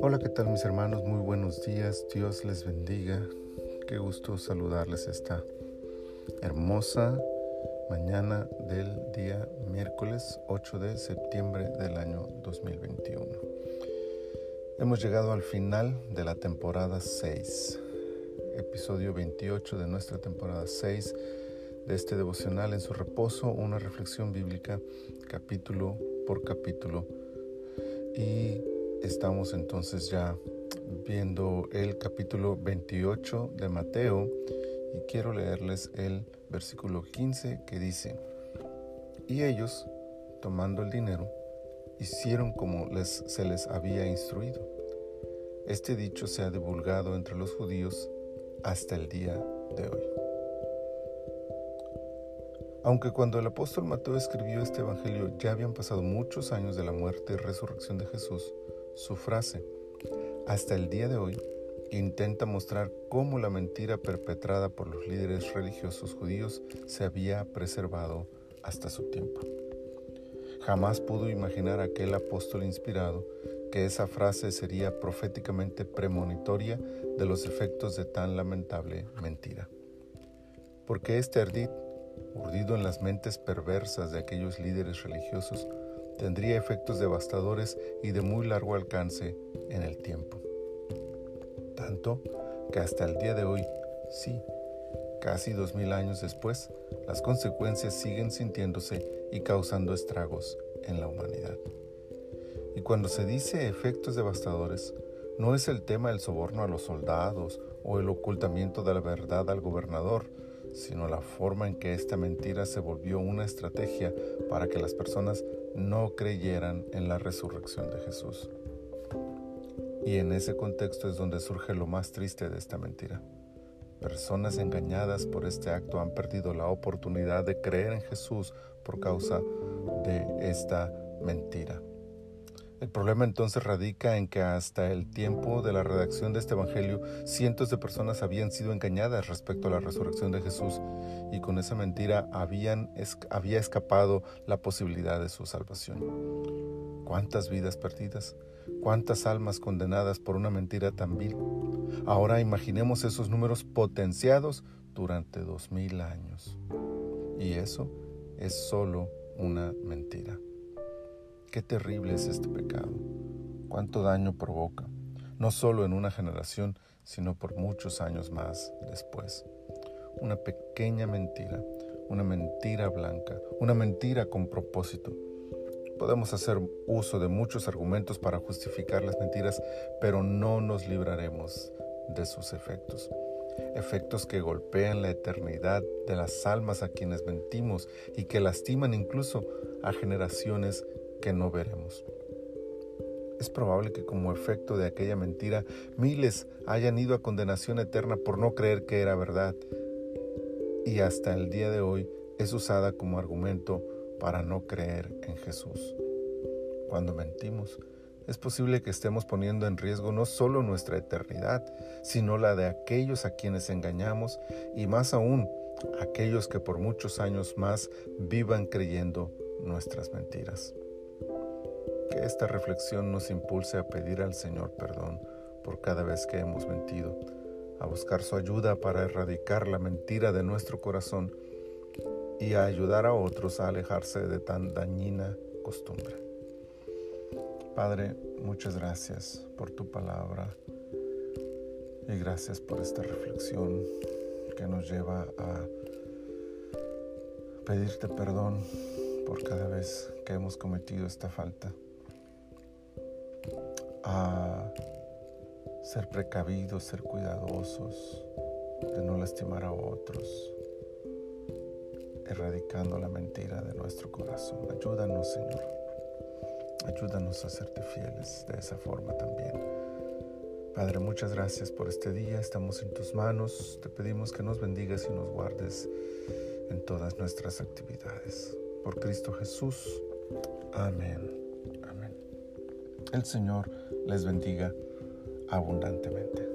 Hola, ¿qué tal mis hermanos? Muy buenos días, Dios les bendiga. Qué gusto saludarles esta hermosa mañana del día miércoles 8 de septiembre del año 2021. Hemos llegado al final de la temporada 6, episodio 28 de nuestra temporada 6 de este devocional en su reposo, una reflexión bíblica capítulo por capítulo. Y estamos entonces ya viendo el capítulo 28 de Mateo y quiero leerles el versículo 15 que dice, y ellos, tomando el dinero, hicieron como les, se les había instruido. Este dicho se ha divulgado entre los judíos hasta el día de hoy. Aunque cuando el apóstol Mateo escribió este Evangelio ya habían pasado muchos años de la muerte y resurrección de Jesús, su frase, hasta el día de hoy, intenta mostrar cómo la mentira perpetrada por los líderes religiosos judíos se había preservado hasta su tiempo. Jamás pudo imaginar aquel apóstol inspirado que esa frase sería proféticamente premonitoria de los efectos de tan lamentable mentira. Porque este ardid urdido en las mentes perversas de aquellos líderes religiosos, tendría efectos devastadores y de muy largo alcance en el tiempo. Tanto que hasta el día de hoy, sí, casi dos mil años después, las consecuencias siguen sintiéndose y causando estragos en la humanidad. Y cuando se dice efectos devastadores, no es el tema del soborno a los soldados o el ocultamiento de la verdad al gobernador, sino la forma en que esta mentira se volvió una estrategia para que las personas no creyeran en la resurrección de Jesús. Y en ese contexto es donde surge lo más triste de esta mentira. Personas engañadas por este acto han perdido la oportunidad de creer en Jesús por causa de esta mentira. El problema entonces radica en que hasta el tiempo de la redacción de este Evangelio, cientos de personas habían sido engañadas respecto a la resurrección de Jesús y con esa mentira habían, había escapado la posibilidad de su salvación. ¿Cuántas vidas perdidas? ¿Cuántas almas condenadas por una mentira tan vil? Ahora imaginemos esos números potenciados durante dos mil años. Y eso es solo una mentira. Qué terrible es este pecado, cuánto daño provoca, no solo en una generación, sino por muchos años más después. Una pequeña mentira, una mentira blanca, una mentira con propósito. Podemos hacer uso de muchos argumentos para justificar las mentiras, pero no nos libraremos de sus efectos. Efectos que golpean la eternidad de las almas a quienes mentimos y que lastiman incluso a generaciones que no veremos. Es probable que como efecto de aquella mentira miles hayan ido a condenación eterna por no creer que era verdad y hasta el día de hoy es usada como argumento para no creer en Jesús. Cuando mentimos, es posible que estemos poniendo en riesgo no solo nuestra eternidad, sino la de aquellos a quienes engañamos y más aún aquellos que por muchos años más vivan creyendo nuestras mentiras. Que esta reflexión nos impulse a pedir al Señor perdón por cada vez que hemos mentido, a buscar su ayuda para erradicar la mentira de nuestro corazón y a ayudar a otros a alejarse de tan dañina costumbre. Padre, muchas gracias por tu palabra y gracias por esta reflexión que nos lleva a pedirte perdón por cada vez que hemos cometido esta falta a ser precavidos, ser cuidadosos, de no lastimar a otros, erradicando la mentira de nuestro corazón. Ayúdanos, Señor. Ayúdanos a serte fieles de esa forma también. Padre, muchas gracias por este día. Estamos en tus manos. Te pedimos que nos bendigas y nos guardes en todas nuestras actividades. Por Cristo Jesús. Amén. El Señor les bendiga abundantemente.